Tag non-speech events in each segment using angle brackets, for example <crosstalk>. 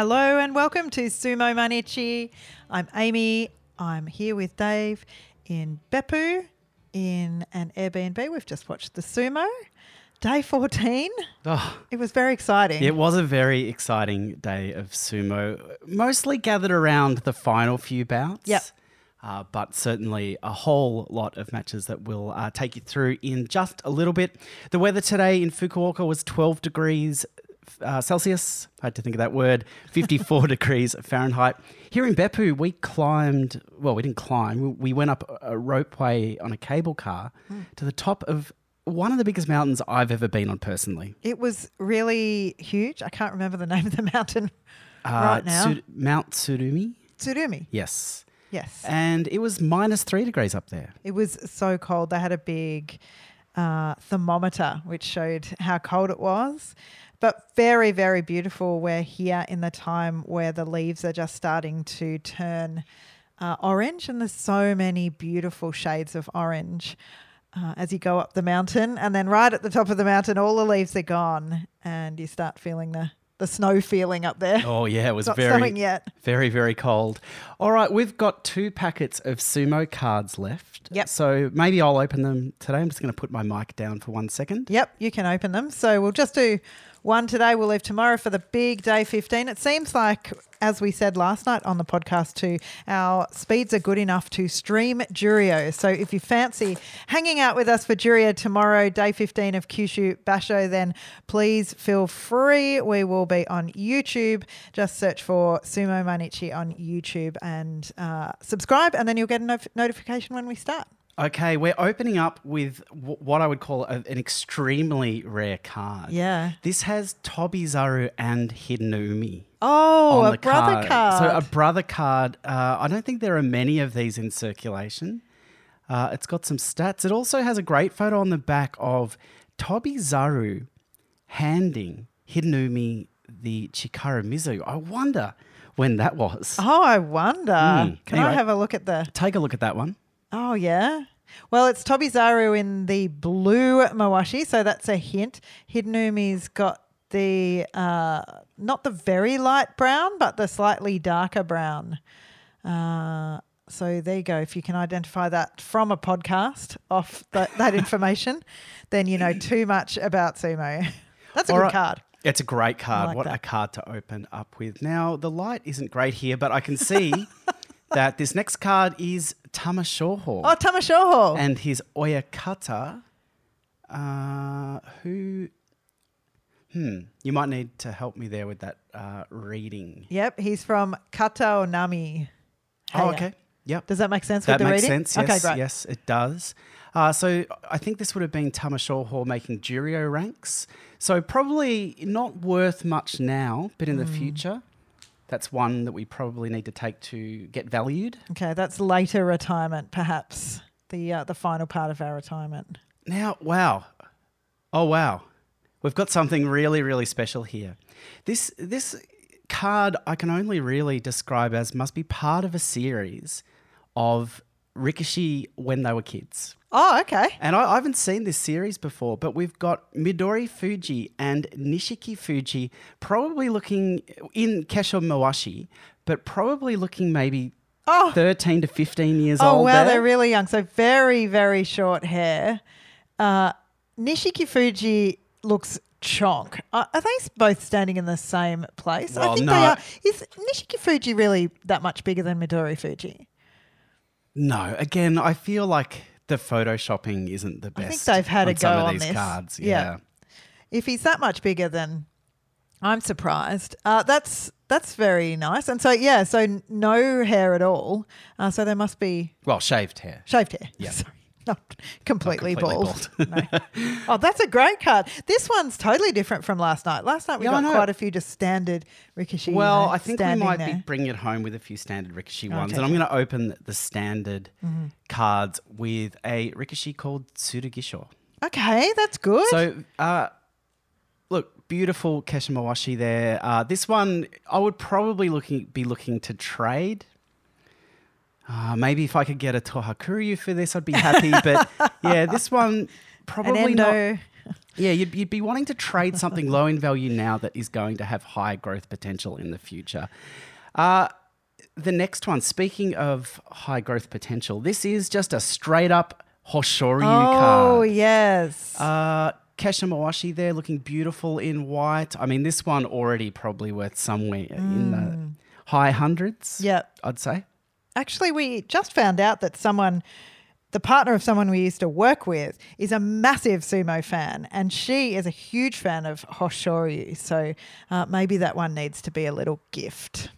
Hello and welcome to Sumo Mainichi. I'm Amy. I'm here with Dave in Beppu in an Airbnb. We've just watched the Sumo. Day 14. Oh, It was very exciting. it was a very exciting day of sumo, mostly gathered around the final few bouts. Yep. Uh, but certainly a whole lot of matches that we'll uh, take you through in just a little bit. The weather today in Fukuoka was 12 degrees uh, Celsius. I had to think of that word. 54 <laughs> degrees Fahrenheit. Here in Beppu, we climbed, well, we didn't climb, we- we went up a ropeway on a cable car Hmm. to the top of one of the biggest mountains I've ever been on personally. It was really huge. I can't remember the name of the mountain <laughs> Uh, right now. Tsu- Mount Tsurumi? Tsurumi. Yes. Yes. And it was minus three degrees up there. It was so cold. They had a big uh, thermometer which showed how cold it was. But very, very beautiful. We're here in the time where the leaves are just starting to turn uh, orange, and there's so many beautiful shades of orange uh, as you go up the mountain. And then right at the top of the mountain, all the leaves are gone, and you start feeling the, the snow feeling up there. Oh, yeah, it was very, yet. very, very cold. All right, we've got two packets of sumo cards left. Yep. So maybe I'll open them today. I'm just going to put my mic down for one second. Yep, you can open them. So we'll just do one today. We'll leave tomorrow for the big day 15. It seems like, as we said last night on the podcast too, our speeds are good enough to stream Juryo. So if you fancy hanging out with us for Juryo tomorrow, day 15 of Kyushu Basho, then please feel free. We will be on YouTube. Just search for Sumo Mainichi on YouTube and uh, subscribe, and then you'll get a no- notification when we start. Okay, we're opening up with w- what I would call a, an extremely rare card. Yeah. This has Tobizaru and Hidenoumi. Oh, a brother card. So a brother card. Uh, I don't think there are many of these in circulation. Uh, it's got some stats. It also has a great photo on the back of Tobizaru handing Hidenoumi the Chikara Mizu. I wonder when that was. Oh, I wonder. Mm, Can I have a look at the? Take a look at that one. Oh, yeah. Well, it's Toby Tobizaru in the blue mawashi, so that's a hint. Hidenoumi's got the uh, not the very light brown, but the slightly darker brown. Uh, so there you go. If you can identify that from a podcast off that, that <laughs> information, then you know too much about sumo. <laughs> That's a All good right. card. It's a great card. like what that. a card to open up with. Now, the light isn't great here, but I can see <laughs> that this next card is Tamashoho. Oh, Tamashoho. and his Oyakata, uh, who, hmm, you might need to help me there with that uh, reading. Yep, he's from Kata Onami. Oh, okay. Yep. Does that make sense that with the makes reading? sense. Yes, okay, great. yes, it does. Uh, so I think this would have been Tamashoho making Juryo ranks. So probably not worth much now, but in Hmm. the future, that's one that we probably need to take to get valued. Okay, that's later retirement, perhaps the uh, the final part of our retirement. Now, wow. Oh, wow. We've got something really, really special here. This this card I can only really describe as must be part of a series of Rikishi when they were kids. Oh, okay. And I, I haven't seen this series before, but we've got Midori Fuji and Nishiki Fuji probably looking in Kesho Mawashi, but probably looking maybe Oh. 13 to 15 years Oh old. Oh, wow, there. they're really young. So very, very short hair. Uh, Nishiki Fuji looks chonk. Uh, are they both standing in the same place? I think no. they are. Is Nishiki Fuji really that much bigger than Midori Fuji? No, again, I feel like the photoshopping isn't the best. I think they've had a on some go of on these this. cards. Yeah. Yeah. If he's that much bigger, then I'm surprised. Uh, that's that's very nice. And so yeah, so no hair at all. Uh, so there must be Well, shaved hair. shaved hair. Yeah. <laughs> Sorry, not completely, completely bald. <laughs> No. Oh, that's a great card. This one's totally different from last night. Last night we Yeah, got quite a few just standard you Well, know, I think we might there. be bringing it home with a few standard Rikishi ones. Okay. And I'm going to open the standard Mm-hmm. cards with a Rikishi called Tsurugisho. Okay, that's good. So, uh, look, beautiful Kesho Mawashi there. Uh, this one, I would probably looking be looking to trade. Uh, maybe if I could get a Tohakuryu for this, I'd be happy. but <laughs> yeah, this one probably not. Yeah, you'd, you'd be wanting to trade something low in value now that is going to have high growth potential in the future. Uh, the next one, speaking of high growth potential, this is just a straight up Hoshoryu Oh, card. Oh, yes. Uh, Kesho Mawashi there looking beautiful in white. I mean, this one already probably worth somewhere in the high hundreds. Yep. I'd say. Actually, we just found out that someone, the partner of someone we used to work with, is a massive sumo fan, and she is a huge fan of Hoshoryu. So uh, maybe that one needs to be a little gift.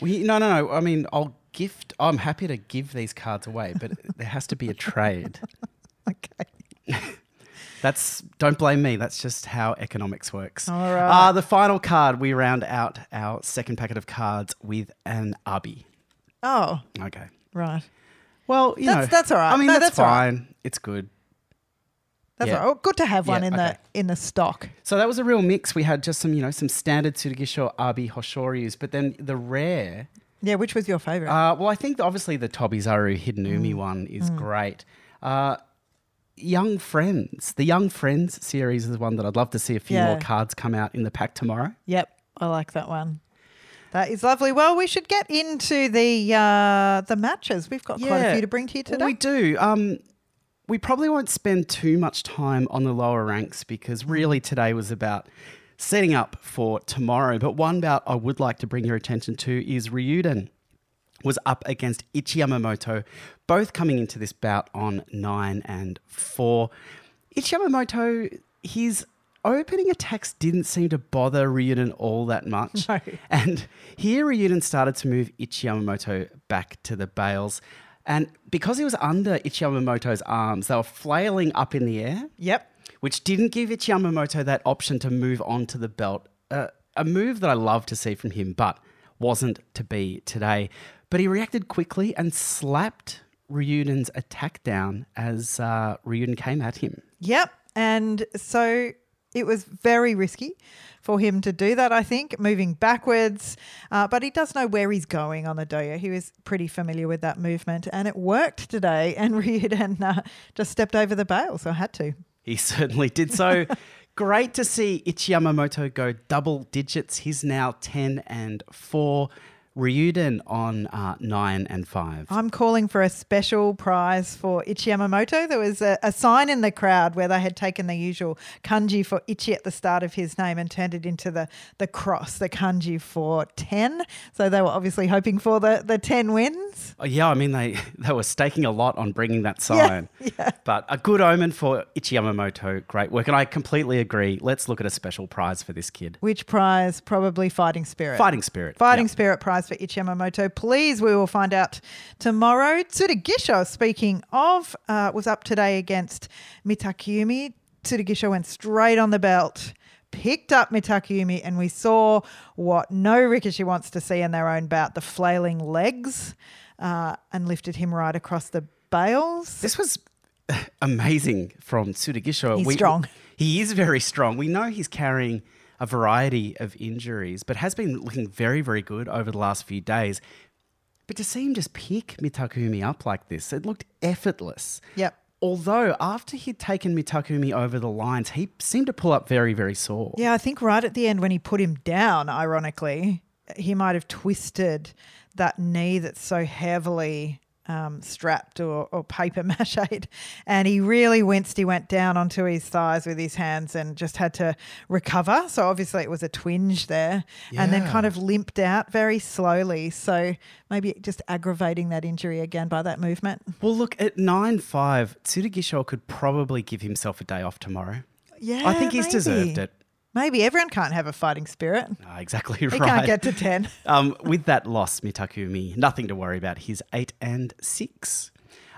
We, no, no, no. I mean, I'll gift. I'm happy to give these cards away, but there has to be a trade. <laughs> Okay. <laughs> That's don't blame me. That's just how economics works. All right. Uh, the final card, we round out our second packet of cards with an Abi. Oh, Okay. right. Well, you That's- know, that's all right. I mean, No, that's, that's all right. fine. It's good. That's Yeah. all right. Oh, good to have one Yeah, in okay. the in the stock. So that was a real mix. We had just some, you know, some standard Tsurugisho Abi Hoshoryus, but then the rare. Yeah, which was your favorite? Uh, well, I think obviously the Tobizaru Hidenoumi Mm. one is great. Uh, Young Friends, the Young Friends series is one that I'd love to see a few Yeah. more cards come out in the pack tomorrow. Yep, I like that one. That is lovely. Well, we should get into the uh, the matches. We've got quite a Yeah. few to bring to you today. Well, we do. Um, we probably won't spend too much time on the lower ranks because really today was about setting up for tomorrow. But one bout I would like to bring your attention to is Ryuden was up against Ichi Yamamoto, both coming into this bout on nine and four. Ichi Yamamoto, his opening attacks didn't seem to bother Ryuden all that much. No. And here Ryuden started to move Ichiyamamoto back to the bales. And because he was under Ichiyamamoto's arms, they were flailing up in the air Yep. which didn't give Ichiyamamoto that option to move onto the belt. Uh, a move that I love to see from him, but wasn't to be today. But he reacted quickly and slapped Ryuden's attack down as uh, Ryuden came at him. Yep. And so it was very risky for him to do that, I think, moving backwards. Uh, but he does know where he's going on the doyo. He was pretty familiar with that movement, and it worked today. <laughs> And Ryuden uh, just stepped over the bail, so I had to. He certainly did so. <laughs> Great to see Ichi Yamamoto go double digits. He's now 10 and 4. Ryuden on uh, 9 and 5. I'm calling for a special prize for Ichi Yamamoto. There was a, a sign in the crowd where they had taken the usual kanji for Ichi at the start of his name and turned it into the, the cross, the kanji for 10. So they were obviously hoping for the, the 10 wins. Oh, yeah, I mean, they, <laughs> they were staking a lot on bringing that sign. yeah. But a good omen for Ichi Yamamoto. Great work. And I completely agree. Let's look at a special prize for this kid. Which prize? Probably Fighting Spirit. Fighting Spirit. Fighting Yep. Spirit prize for Ichi Yamamoto. Please, we will find out tomorrow. Tsurugisho, speaking of, uh, was up today against Mitakumi. Tsurugisho went straight on the belt, picked up Mitakumi, and we saw what no Rikishi wants to see in their own bout the flailing legs, uh, and lifted him right across the bales. This was amazing from Tsurugisho. He's strong. He is very strong. We know he's carrying a variety of injuries, but has been looking very, very good over the last few days. But to see him just pick Mitakumi up like this, it looked effortless. Yep. Although after he'd taken Mitakumi over the lines, he seemed to pull up very, very sore. Yeah, I think right at the end when he put him down, ironically, he might have twisted that knee that's so heavily um, strapped or, or paper <laughs> macheed. And he really winced. He went down onto his thighs with his hands and just had to recover. So obviously it was a twinge there and then kind of limped out very slowly. So maybe just aggravating that injury again by that movement. Well, look, at 9 5, Tsurugisho could probably give himself a day off tomorrow. Yeah. I think he's deserved it. Maybe everyone can't have a fighting spirit. Ah, exactly <laughs> He right. can't get to 10. <laughs> um, with that loss, Mitakumi, nothing to worry about. He's 8 and 6.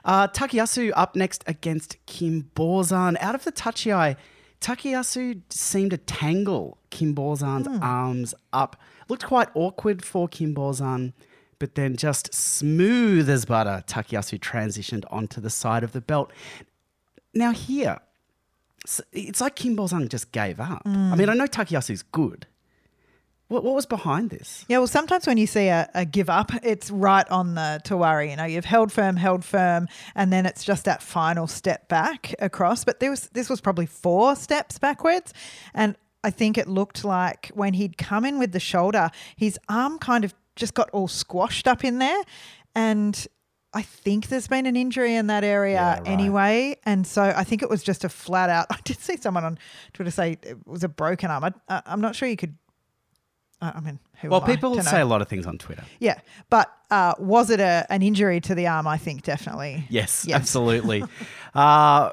Uh, Takayasu up next against Kinbozan. Out of the Tachiai, Takayasu seemed to tangle Kinbozan's arms up. Looked quite awkward for Kinbozan, but then just smooth as butter, Takayasu transitioned onto the side of the belt. Now, here, it's like Kinbozan just gave up. I mean, I know Takayasu's good, What, what was behind this? Yeah, well, sometimes when you see a, a give up, it's right on the Tawara. You know, you've held firm, held firm, and then it's just that final step back across. But there was this was probably four steps backwards, and I think it looked like when he'd come in with the shoulder, his arm kind of just got all squashed up in there, and I think there's been an injury in that area Yeah, right. anyway. And so I think it was just a flat out. <laughs> I did see someone on Twitter say it was a broken arm. I, I, I'm not sure you could. I I mean, who Well, am people say a lot of things on Twitter. Yeah, but uh, was it a, an injury to the arm? I think definitely. Yes, Yes. absolutely. <laughs> uh,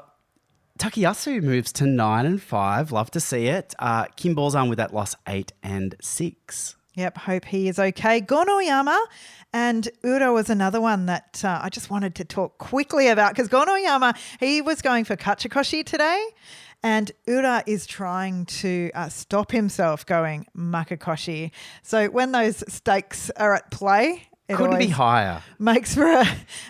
Takayasu moves to nine and five. Love to see it. Uh, Kinbozan with that loss eight and six. Yep, hope he is okay. Gonoyama and Ura was another one that uh, I just wanted to talk quickly about because Gonoyama, he was going for Kachikoshi today. And Ura is trying to uh, stop himself going Makekoshi. So when those stakes are at play, it Couldn't be higher. makes for a,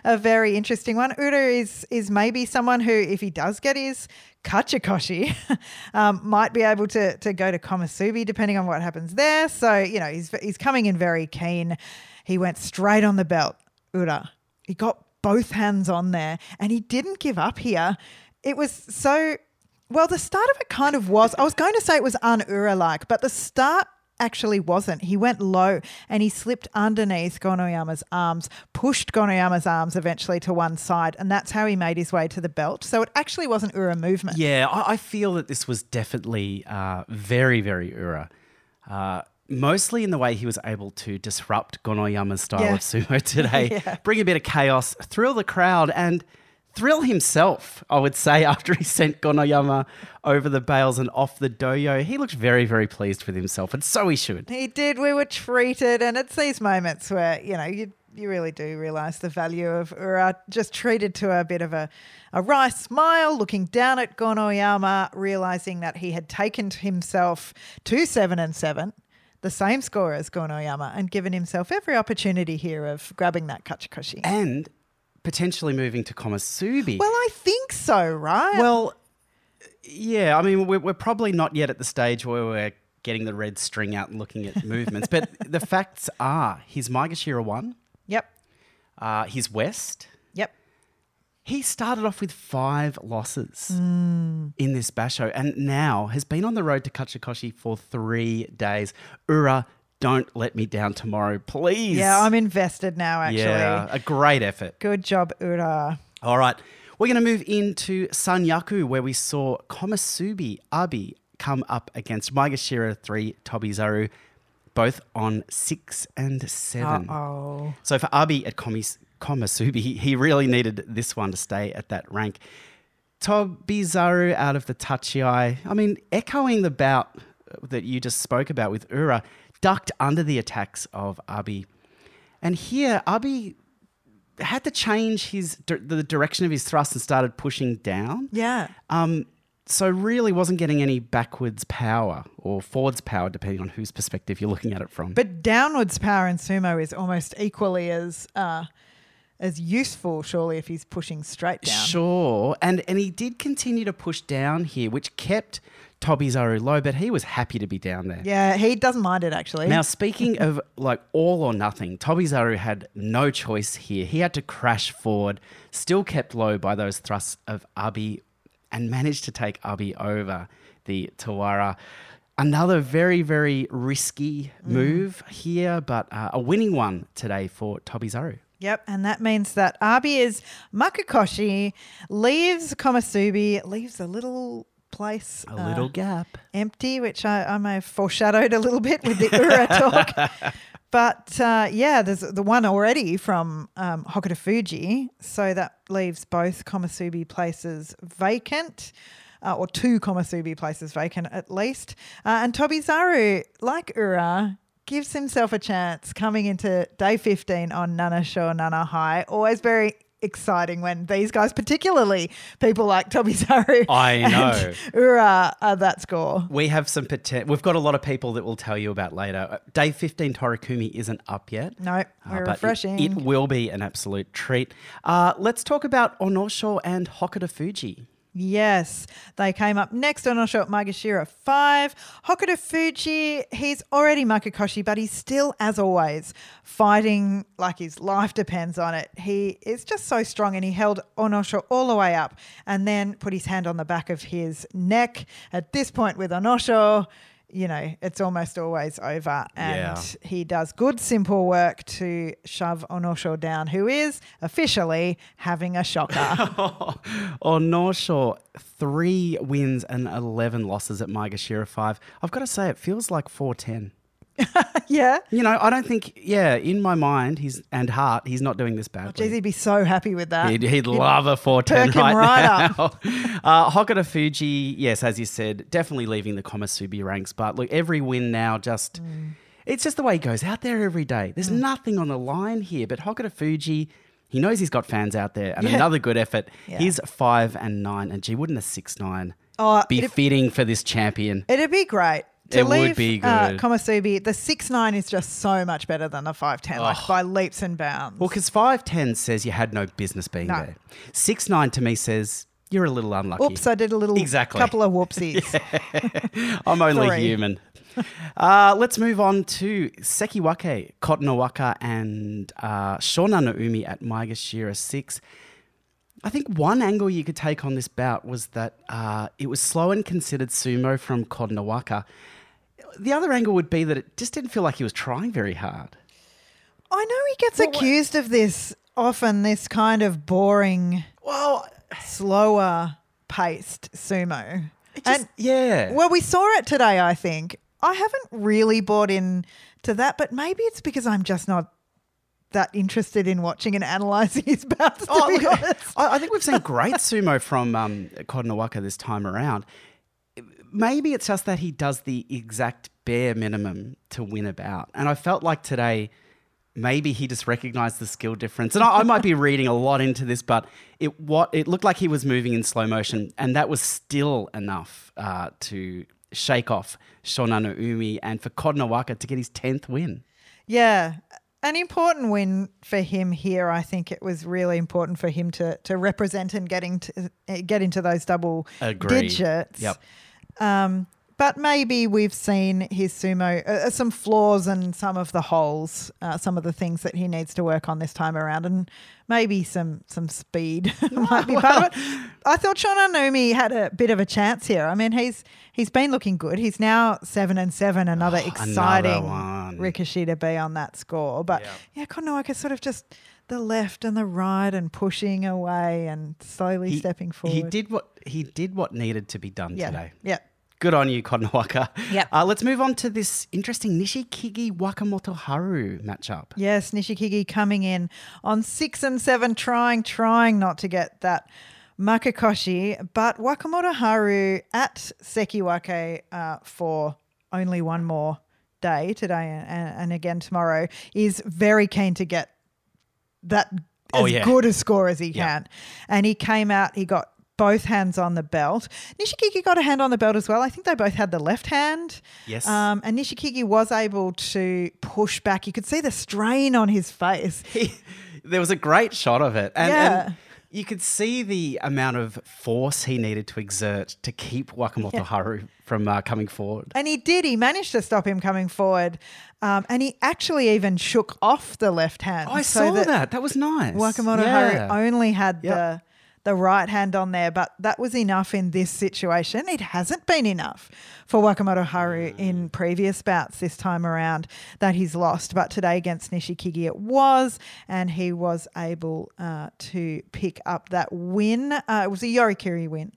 a very interesting one. Ura is is maybe someone who, if he does get his Kachikoshi, <laughs> um, might be able to to go to Komusubi depending on what happens there. So you know he's he's coming in very keen. He went straight on the belt. Ura, he got both hands on there, and he didn't give up here. It was so. Well, the start of it kind of was. I was going to say it was un-Ura like, but the start actually wasn't. He went low and he slipped underneath Gonoyama's arms, pushed Gonoyama's arms eventually to one side, and that's how he made his way to the belt. So it actually wasn't Ura movement. Yeah, I, I feel that this was definitely uh, very, very Ura. Uh, mostly in the way he was able to disrupt Gonoyama's style Yeah. of sumo <laughs> today, Yeah. bring a bit of chaos, thrill the crowd, and thrill himself, I would say, <laughs> after he sent Gonoyama over the bales and off the doyo. He looked very, very pleased with himself, and so he should. He did. We were treated, and it's these moments where you know you you really do realize the value of Ura. Just treated to a bit of a a wry smile, looking down at Gonoyama, realizing that he had taken to himself to seven and seven. The same score as Gonoyama, and given himself every opportunity here of grabbing that Kachikoshi. And potentially moving to Komusubi. Well, I think so, right? Well, yeah. I mean, we're, we're probably not yet at the stage where we're getting the red string out and looking at <laughs> movements. But the facts are, he's Maegashira one. yep, Uh, he's West. yep. He started off with five losses Hmm. in this basho, and now has been on the road to Kachikoshi for three days. Ura, don't let me down tomorrow, please. Yeah, I'm invested now. Actually, Yeah, a great effort. good job, Ura. All right. We're going to move into Sanyaku, where we saw Komusubi Abi come up against Maegashira 3 Tobizaru, both on 6 and 7. Oh, So for Abi at Komis- Komusubi, <laughs> he, really needed this one to stay at that rank. Tobizaru out of the Tachiai. I mean, echoing the bout that you just spoke about with Ura, ducked under the attacks of Abi. And here, Abi had to change his the direction of his thrust and started pushing down. yeah. Um, so really wasn't getting any backwards power or forwards power, depending on whose perspective you're looking at it from. But downwards power in sumo is almost equally as uh, as useful, surely, if he's pushing straight down. Sure. And and he did continue to push down here, which kept Tobizaru low, but he was happy to be down there. Yeah, he doesn't mind it actually. Now, speaking of like all or nothing, Tobizaru had no choice here. He had to crash forward, still kept low by those thrusts of Abi, and managed to take Abi over the Tawara. Another very, very risky move here, but uh, a winning one today for Tobizaru. Yep, and that means that Abi is Makekoshi, leaves Komusubi, leaves a little place A uh, little gap. empty, which I, I may have foreshadowed a little bit with the Ura <laughs> talk. But uh, yeah, there's the one already from um, Hokuto Fuji. So that leaves both Komusubi places vacant, uh, or two Komusubi places vacant at least. Uh, and Tobizaru, like Ura, gives himself a chance coming into day 15 on nanasho, Nana High. Always very exciting when these guys, particularly people like Tobizaru <laughs> I know. Ura, are that score. We have some potential. We've got a lot of people that we'll tell you about later. Uh, Day 15 Torikumi isn't up yet. No, uh, we're it- refreshing. It, will be an absolute treat. Uh, let's talk about Onosho and Hokuto Fuji. Yes, they came up next Onosho at Maegashira 5. Hokuto Fuji, he's already Makekoshi, but he's still, as always, fighting like his life depends on it. He is just so strong and he held Onosho all the way up and then put his hand on the back of his neck. At this point with Onosho, you know, it's almost always over. And Yeah. he does good, simple work to shove Onosho down, who is officially having a shocker. <laughs> Onosho, three wins and 11 losses at Maegashira 5. I've got to say, it feels like 410. <laughs> yeah. You know, I don't think, yeah, in my mind he's and heart, he's not doing this badly. Jeez, he'd be so happy with that. He'd, he'd love a 410 perk him right, right now. <laughs> uh, Hokuto Fuji, yes, as you said, definitely leaving the Komusubi ranks. But look, every win now just, Mm. it's just the way he goes out there every day. There's nothing on the line here. But Hokuto Fuji, he knows he's got fans out there. And Yeah. another good effort. Yeah. He's five and nine. And gee, wouldn't a six nine Oh, be fitting for this champion? It'd be great. To It would leave, be Uh. Komusubi, the six nine is just so much better than the five ten, like by leaps and bounds. Well, because 5'10 says you had no business being No. there. 6'9 to me says you're a little unlucky. Oops, I did a little Exactly. couple of whoopsies. <laughs> I'm only human. <laughs> Uh, let's move on to Sekiwake, Kotonowaka, and uh, Shonannoumi at Maegashira 6. I think one angle you could take on this bout was that uh, it was slow and considered sumo from Kotonowaka. The other angle would be that it just didn't feel like he was trying very hard. I know he gets accused of this often, this kind of boring, Well, slower paced sumo. it just, and yeah. well, we saw it today, I think. I haven't really bought in to that, but maybe it's because I'm just not that interested in watching and analysing his <laughs> bouts, to Oh, be look. I, I think we've seen great sumo from um, Kotonowaka this time around. Maybe it's just that he does the exact bare minimum to win a bout. And I felt like today, maybe he just recognized the skill difference. And I, I might be <laughs> reading a lot into this, but it what it looked like he was moving in slow motion, and that was still enough uh, to shake off Shonannoumi and for Kotonowaka to get his 10th win. Yeah. An important win for him here. I think it was really important for him to to represent and getting to get into those double Agreed. digits. Yep. Um, but maybe we've seen his sumo uh, uh, some flaws and some of the holes, uh, some of the things that he needs to work on this time around, and maybe some some speed <laughs> might be part of it. I thought Shonannoumi had a bit of a chance here. I mean, he's he's been looking good. He's now seven and seven. Another exciting one. Rikishi to be on that score. But Yeah. yeah, Kotonowaka sort of just the left and the right and pushing away and slowly stepping forward. He did what he did what needed to be done yeah. today. Yeah. Good on you, Kotonowaka. Yep. Uh, let's move on to this interesting Nishikigi Wakamoto Haru matchup. Yes, Nishikigi coming in on six and seven, trying, trying not to get that Makekoshi, but Wakamoto Haru at Sekiwake uh, for only one more day today and, and again tomorrow is very keen to get that Oh, as yeah. good a score as he Yeah. can. And he came out, he got both hands on the belt. Nishikigi got a hand on the belt as well. I think they both had the left hand. Yes. Um, and Nishikigi was able to push back. You could see the strain on his face. <laughs> He, there was a great shot of it. And, Yeah. and you could see the amount of force he needed to exert to keep Wakamoto Haru from uh, coming forward. And he did. He managed to stop him coming forward. Um, and he actually even shook off the left hand. I so saw that. that. was nice. Wakamoto Yeah. Haru only had Yep. the the right hand on there, but that was enough in this situation. It hasn't been enough for Wakamoto Haru in previous bouts this time around that he's lost. But today against Nishikigi it was, and he was able uh, to pick up that win. Uh, it was a Yorikiri win.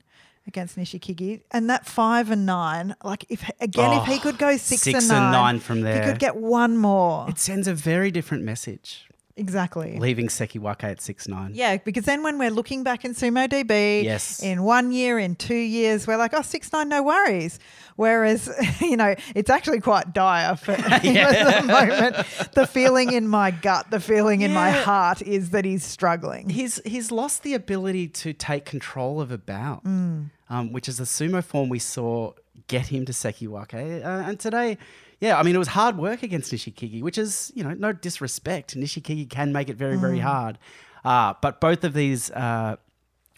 Against Nishikigi, and that five and nine, like if again, if he Oh, could go six, six and and nine, nine from if he could get one more. It sends a very different message, exactly. leaving Sekiwake at 6 9. Yeah, because then when we're looking back in Sumo DB, Yes. in one year, in two years, we're like, oh, six nine, no worries. Whereas, <laughs> you know, it's actually quite dire for <laughs> at the moment. The feeling in my gut, the feeling in my heart is that he's struggling. He's he's lost the ability to take control of a bout, Mm. um, which is the sumo form we saw get him to Sekiwake. Uh, and today, yeah, I mean, it was hard work against Nishikigi, which is, you know, no disrespect. Nishikigi can make it very, Mm. very hard. Uh, but both of these uh,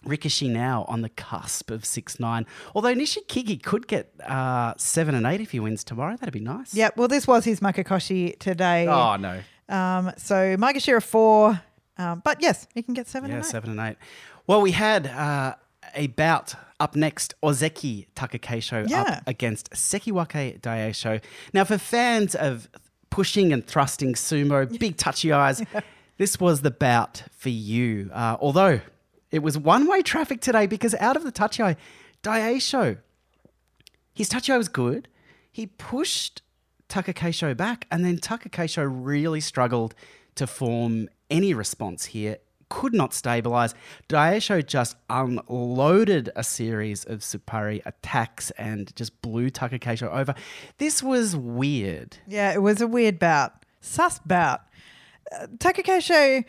Rikishi now on the cusp of six nine. Although Nishikigi could get uh, seven and eight if he wins tomorrow, that'd be nice. Yeah, well, this was his Makekoshi today. Oh no. Um, so Maegashira four, um, but yes, he can get seven Yeah, and seven and eight. Well, we had uh, a bout up next. Ozeki Takakeisho Yeah. up against Sekiwake Daisho. Now, for fans of pushing and thrusting sumo, <laughs> big Tachiais, this was the bout for you. Uh, although it was one-way traffic today because out of the Tachiai, Daisho, his Tachiai was good. He pushed Takakeisho back, and then Takakeisho really struggled to form any response here. Could not stabilize. Daisho just unloaded a series of Tsuppari attacks and just blew Takakeisho over. This was weird. Yeah, it was a weird bout. Sus bout. Uh, Takakeisho,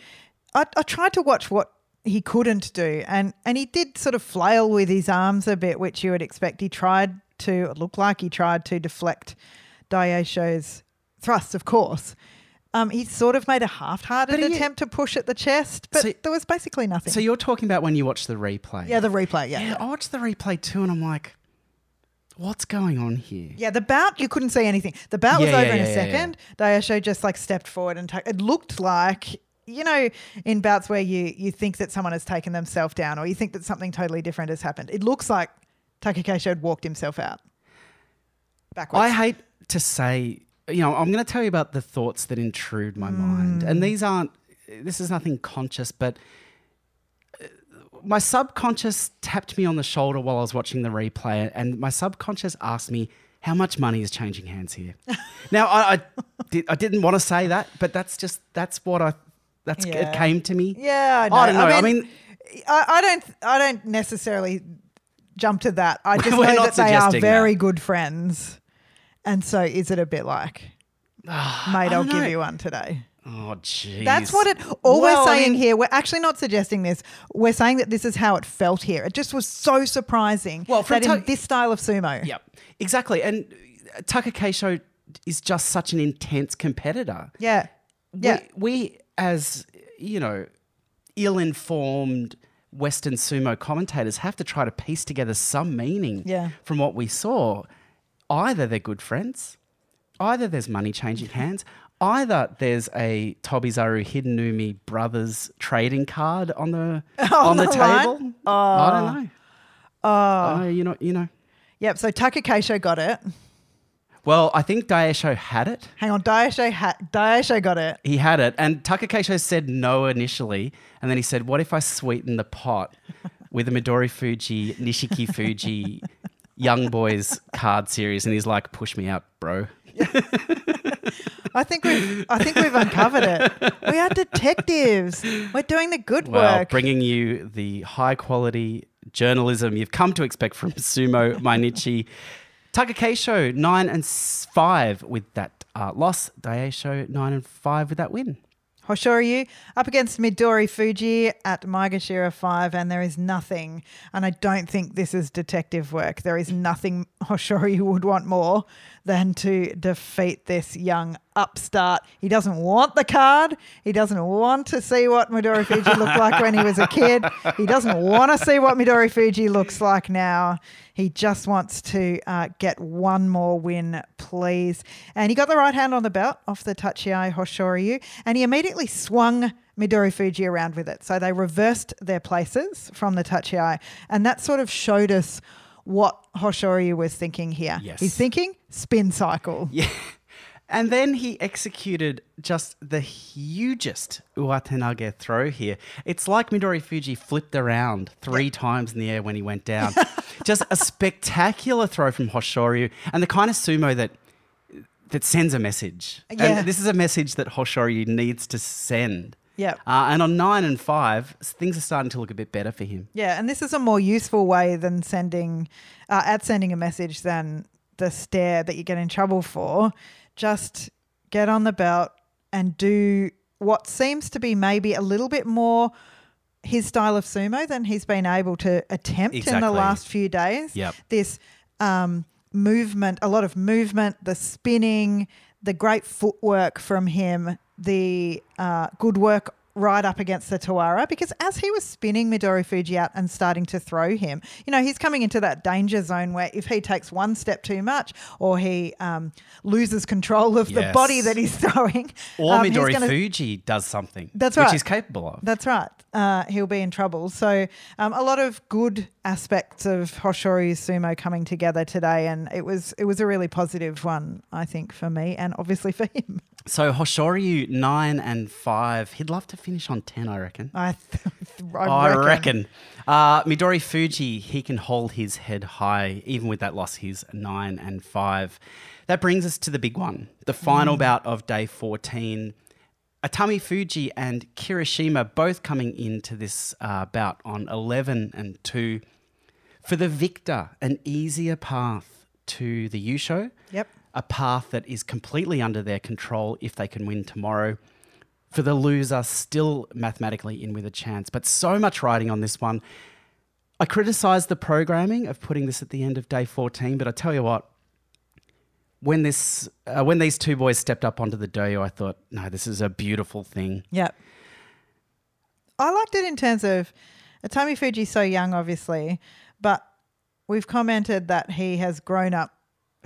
I, I tried to watch what he couldn't do, and, and he did sort of flail with his arms a bit, which you would expect. He tried to, it looked like he tried to deflect Daisho's thrust, of course. Um, he sort of made a half-hearted he- attempt to push at the chest, but So- there was basically nothing. So you're talking about when you watch the replay. yeah, the replay, yeah. Yeah, I watched the replay too, and I'm like, what's going on here? Yeah, the bout you couldn't see anything. The bout was Yeah, over yeah, in a yeah, yeah, second. Daisho just like stepped forward and ta- it looked like you know in bouts where you you think that someone has taken themselves down or you think that something totally different has happened. It looks like Takakeisho had walked himself out backwards. I hate to say, you know, I'm going to tell you about the thoughts that intrude my mind. And these aren't, this is nothing conscious, but uh, my subconscious tapped me on the shoulder while I was watching the replay, and my subconscious asked me, how much money is changing hands here? <laughs> now, I, I, did, I didn't want to say that, but that's just, that's what I, that's, Yeah. it came to me. yeah, I, know. I don't know. I mean, I, I don't I don't necessarily jump to that. I <laughs> just know that they are very that. good friends. And so is it a bit like mate, I I'll give you one today. oh, jeez. That's what it. All Well, we're I saying mean- here, we're actually not suggesting this. We're saying that this is how it felt here. It just was so surprising Well, from that in this style of sumo. Yep, exactly. And uh, Takakeisho is just such an intense competitor. Yeah. Yeah. We, we as, you know, ill informed Western sumo commentators have to try to piece together some meaning Yeah. from what we saw. Either they're good friends, either there's money changing mm-hmm. hands, either there's a Tobizaru Hidenoumi brothers trading card on the <laughs> on, the, the line? table. I don't oh. know. Oh, you know, you know. Yep. So Takakeisho got it. Well, I think Daisho had it. Hang on. Daisho, ha- Daisho got it. He had it, and Takakeisho said no initially, and then he said, "What if I sweeten the pot with a Midori Fuji, Nishiki Fuji, Young Boys card series?" And he's like, "Push me out, bro." <laughs> I think we've. I think we've uncovered it. We are detectives. We're doing the good Well, work. bringing you the high quality journalism you've come to expect from Sumo Mainichi. Takakeisho nine and five with that uh, loss. Show nine and five with that win. Hoshoryu up against Midori Fuji at Maegashira 5, and there is nothing, and I don't think this is detective work. There is nothing Hoshoryu would want more than to defeat this young upstart. He doesn't want the card. He doesn't want to see what Midori Fuji looked like when he was a kid. He doesn't want to see what Midori Fuji looks like now. He just wants to uh, get one more win, please. And he got the right hand on the belt off the Tachiai Hoshoryu, and he immediately swung Midori Fuji around with it. So they reversed their places from the Tachiai, and that sort of showed us what Hoshoryu was thinking here. Yes. He's thinking spin cycle. <laughs> Yeah. And then he executed just the hugest Uwatenage throw here. It's like Midori Fuji flipped around three times in the air when he went down. <laughs> just a spectacular throw from Hoshoryu and the kind of sumo that that sends a message. Yeah. And this is a message that Hoshoryu needs to send. Yep. Uh, and on nine and five, things are starting to look a bit better for him. Yeah, and this is a more useful way than sending uh, at sending a message than the stare that you get in trouble for. Just get on the belt and do what seems to be maybe a little bit more his style of sumo than he's been able to attempt in the last few days. Yep. This um, movement, a lot of movement, the spinning, the great footwork from him, the uh, good work right up against the Tawara because as he was spinning Midori Fuji out and starting to throw him, you know, he's coming into that danger zone where if he takes one step too much or he um, loses control of the body that he's <laughs> throwing, Or um, Midori gonna- Fuji does something. That's right, Which he's capable of. That's right. Uh, he'll be in trouble. So, um, a lot of good aspects of Hoshoryu's sumo coming together today, and it was it was a really positive one, I think, for me, and obviously for him. So Hoshoryu nine and five. He'd love to finish on ten, I reckon. I, th- <laughs> I, I reckon. reckon. Uh, Midori Fuji, he can hold his head high, even with that loss. He's nine and five. That brings us to the big one, the final bout of day 14. Atami Fuji and Kirishima both coming into this uh, bout on 11 and 2. For the victor, an easier path to the Yusho. Yep. A path that is completely under their control if they can win tomorrow for the loser, still mathematically in with a chance. But so much riding on this one. I criticised the programming of putting this at the end of day 14, but I tell you what, when this uh, when these two boys stepped up onto the doyo, I thought, no, this is a beautiful thing. Yep. I liked it in terms of Atami Fuji's so young, obviously, but we've commented that he has grown up,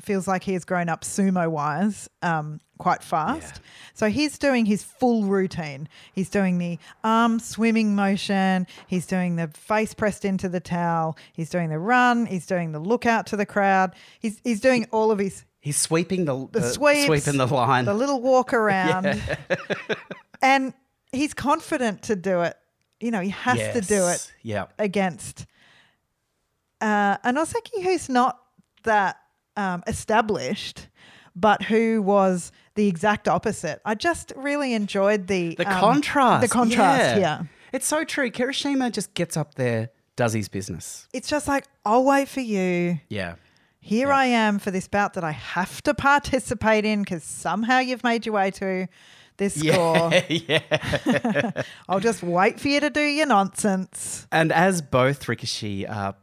feels like he has grown up sumo wise um, quite fast. So he's doing his full routine. He's doing the arm swimming motion, he's doing the face pressed into the towel, he's doing the run, he's doing the look out to the crowd, he's, he's doing all of his He's sweeping the, the uh, sweeps, sweeping the line. the little walk <laughs> around, <laughs> and he's confident to do it. You know, he has to do it Yes. Yeah. against uh, an Ozeki who's not that um, established, but who was the exact opposite. I just really enjoyed the The um, contrast. The contrast, yeah. yeah. It's so true. Kirishima just gets up there, does his business. It's just like I'll wait for you. Yeah. Here I am for this bout that I have to participate in because somehow you've made your way to this score. <laughs> Yeah. yeah. <laughs> I'll just wait for you to do your nonsense. And as both Rikishi uh,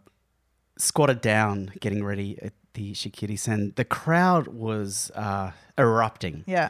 squatted down, getting ready the Shikiri Sen, the crowd was uh, erupting. Yeah.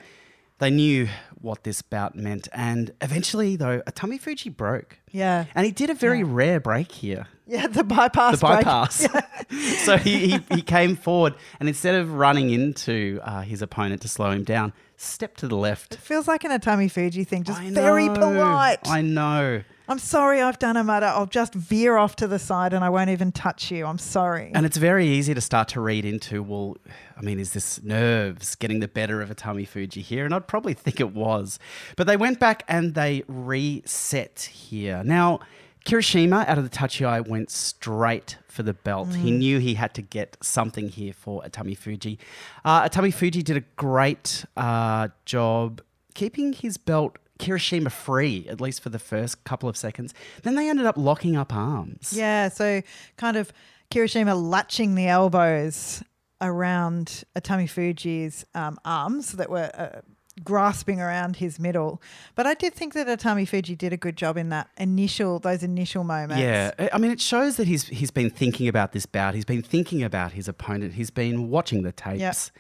They knew what this bout meant. And eventually, though, Atami Fuji broke. Yeah. And he did a very rare break here. Yeah, the bypass. The bypass. <laughs> so he, he, he came forward and instead of running into uh, his opponent to slow him down, stepped to the left. It feels like an Atami Fuji thing, just I very polite. I know. I'm sorry I've done a matta. I'll just veer off to the side and I won't even touch you. I'm sorry. And it's very easy to start to read into, well, I mean, is this nerves getting the better of a Atami Fuji here? And I'd probably think it was. But they went back and they reset here. Now, Kirishima out of the Tachiai went straight for the belt. He knew he had to get something here for Atami Fuji. Uh, Atami Fuji did a great uh, job keeping his belt Kirishima free, at least for the first couple of seconds. Then they ended up locking up arms. yeah, so kind of Kirishima latching the elbows around Atami Fuji's um, arms that were uh, grasping around his middle. But I did think that Atami Fuji did a good job in that initial, those initial moments. Yeah, I- mean, it shows that he's he's been thinking about this bout. He's been thinking about his opponent. He's been watching the tapes.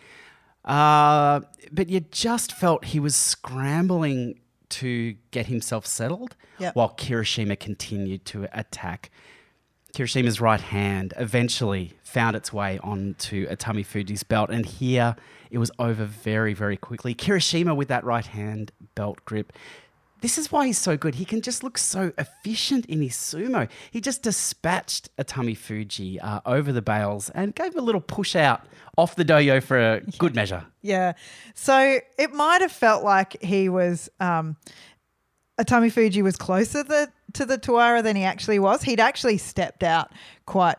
Uh, but you just felt he was scrambling to get himself settled Yep. while Kirishima continued to attack. Kirishima's right hand eventually found its way onto Atami Fuji's belt, and here it was over very, very quickly. Kirishima with that right hand belt grip. This is why he's so good. He can just look so efficient in his sumo. He just dispatched Atami Fuji uh, over the bales and gave him a little push out off the doyo for a good measure. Yeah. So it might have felt like he was um Atami Fuji was closer the, to the Tawara than he actually was. He'd actually stepped out quite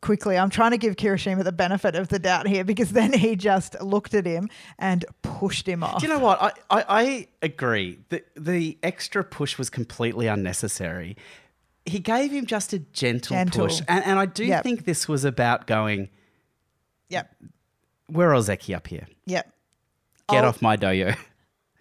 quickly. I'm trying to give Kirishima the benefit of the doubt here because then he just looked at him and pushed him off. Do you know what? I, I, I agree. The, the extra push was completely unnecessary. He gave him just a gentle, Gentle. push. And, and I do Yep. think this was about going, Yep. we're Ozeki up here. Yep. Get I'll- off my doyo. <laughs>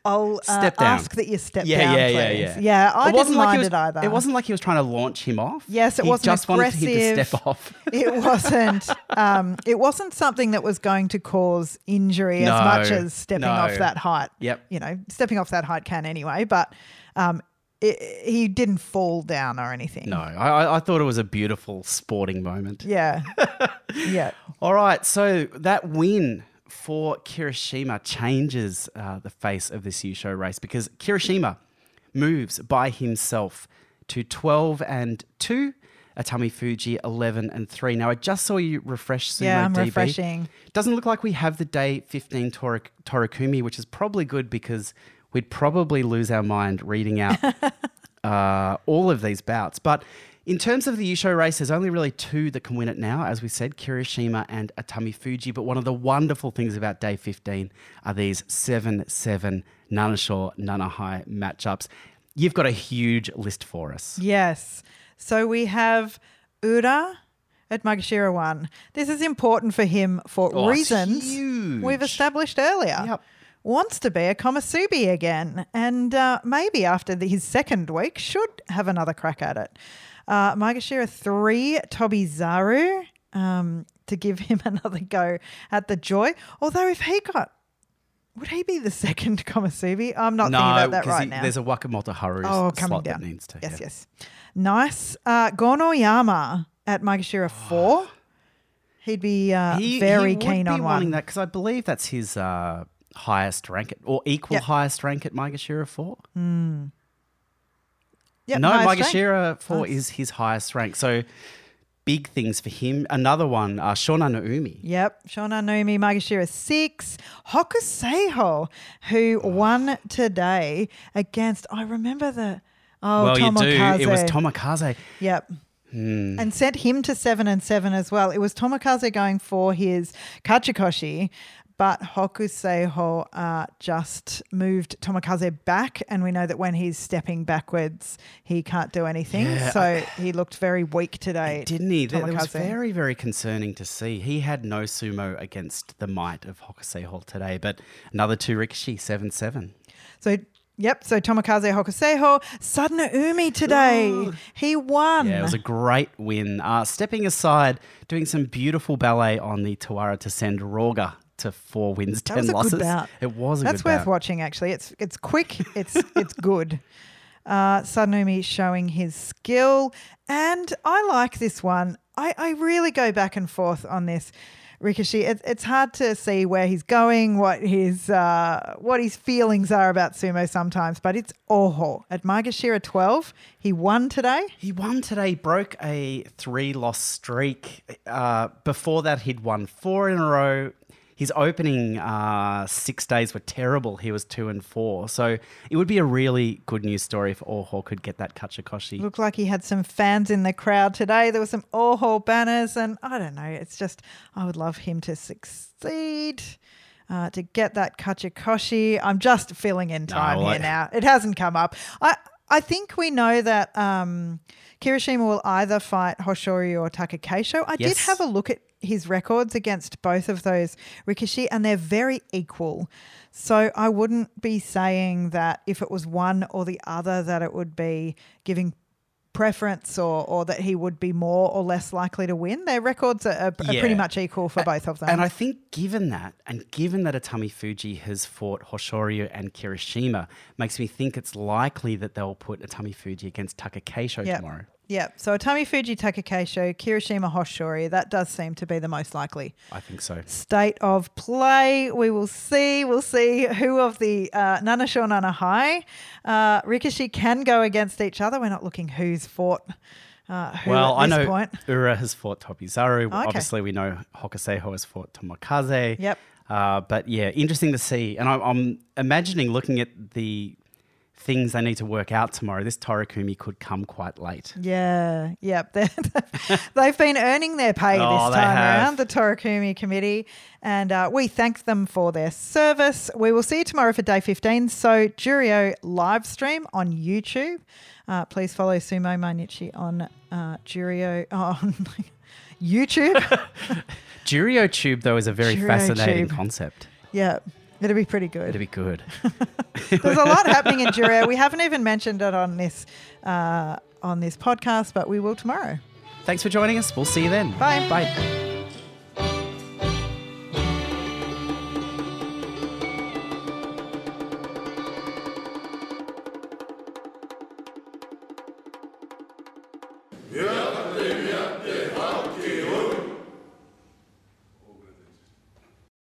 I'll uh, Step down. ask that you step yeah, down, yeah, please. yeah, yeah. Yeah, I It didn't wasn't like he was- it either. It wasn't like he was trying to launch him off. Yes, it he wasn't just wanted him to step off. <laughs> it wasn't um, it wasn't something that was going to cause injury No, as much as stepping no. off that height. Yep. You know, stepping off that height can anyway, but um, i he didn't fall down or anything. No, I, I- I thought it was a beautiful sporting moment. Yeah. <laughs> yeah. All right, so that win for Kirishima changes uh, the face of this Yusho race because Kirishima moves by himself to 12 and 2, Atamifuji 11 and 3. Now, I just saw you refresh Sumo Yeah, I'm DB. refreshing. Doesn't look like we have the day 15 Tor- Torikumi, which is probably good because we'd probably lose our mind reading out <laughs> uh, all of these bouts. But in terms of the Yusho race, there's only really two that can win it now, as we said, Kirishima and Atamifuji. But one of the wonderful things about day 15 are these 7 7 Nanasho Nanahai matchups. You've got a huge list for us. Yes. So we have Ura at Maegashira 1. This is important for him for Oh, reasons we've established earlier. Yep. Wants to be a Komusubi again, and uh, maybe after the, his second week, should have another crack at it. Uh, Maegashira 3, Tobizaru, um, to give <laughs> him another go at the joy. Although, if he got, would he be the <laughs> second Komusubi? I'm not thinking about that right he- now. there's a Wakamotoharu Oh, coming down. that needs to. Yes, yeah. yes. Nice. Uh, Gonoyama at Maegashira 4. He'd be uh, He, very he keen be on wanting one. that because I believe that's his uh, highest rank at, or equal Yep. highest rank at Maegashira 4. Yep, no, rank. 4 Nice. is his highest rank. So big things for him. Another one, uh, Shonannoumi. Yep. Shona Nomi Maegashira 6. Hokuseiho, who won today against, I remember the, oh, well, you do. It was Tomokaze. Yep. Hmm. And sent him to seven and seven as well. It was Tomokaze going for his Kachikoshi, but Hokuseiho uh, just moved Tomokaze back. And we know that when he's stepping backwards, he can't do anything. Yeah, so he looked very weak today. Didn't he? That, was very, very concerning to see. He had no sumo against the might of Hokuseiho today, but another two Rikishi, 7 7. So, yep. So Tomokaze Hokuseiho, Sadanoumi today. Ooh. He won. Yeah, it was a great win. Uh, stepping aside, doing some beautiful ballet on the Tawara to send Roga to four wins, That ten was a good losses. bout. It was a That's worth bout. watching. Actually, it's it's quick. It's it's good. <laughs> Uh, Sadanoumi showing his skill, and I like this one. I, I really go back and forth on this. Ricochet, it, it's hard to see where he's going, what his uh, what his feelings are about sumo sometimes, but it's Oho at Maegashira 12. He won today. He won today, broke a three loss streak. Uh, before that, he'd won four in a row. His opening uh, six days were terrible. He was two and four. So it would be a really good news story if Oho could get that Kachikoshi. Looked like he had some fans in the crowd today. There were some Oho banners, and I don't know. It's just, I would love him to succeed. Uh, to get that Kachikoshi. I'm just filling in time well, here I- now. It hasn't come up. I I think we know that um, Kirishima will either fight Hoshoryu or Takakeisho. I did have a look at his records against both of those Rikishi, and they're very equal. So I wouldn't be saying that if it was one or the other, that it would be giving preference or, or that he would be more or less likely to win. Their records are, are, are pretty much equal for both of them. And I think, given that, and given that Atamifuji has fought Hoshoryu and Kirishima, makes me think it's likely that they'll put Atamifuji against Takakeisho Yep. tomorrow. Yeah. So Atamifuji Takakeisho, Kirishima Hoshoryu, that does seem to be the most likely I think so. state of play. We will see. We'll see who of the uh, Nanasho Nanahai uh, Rikishi can go against each other. We're not looking who's fought uh, who well, I know point. Ura has fought Tobizaru. Okay. Obviously, we know Hokuseiho has fought Tomokaze. Yep. Uh, but yeah, interesting to see. And I, I'm imagining looking at the things they need to work out tomorrow, this Torikumi could come quite late. Yeah, yep. <laughs> They've been earning their pay Oh, this time around, the Torikumi committee, and uh, we thank them for their service. We will see you tomorrow for day 15. So, Juryo live stream on YouTube. Uh, please follow Sumo Mainichi on uh, Juryo <laughs> on YouTube. <laughs> Juryo Tube, though, is a very Juryo fascinating Tube. concept. yeah, it'll be pretty good. It'll be good. <laughs> <laughs> There's a lot happening in Juryo. We haven't even mentioned it on this uh, on this podcast, but we will tomorrow. Thanks for joining us. We'll see you then. Bye. Bye.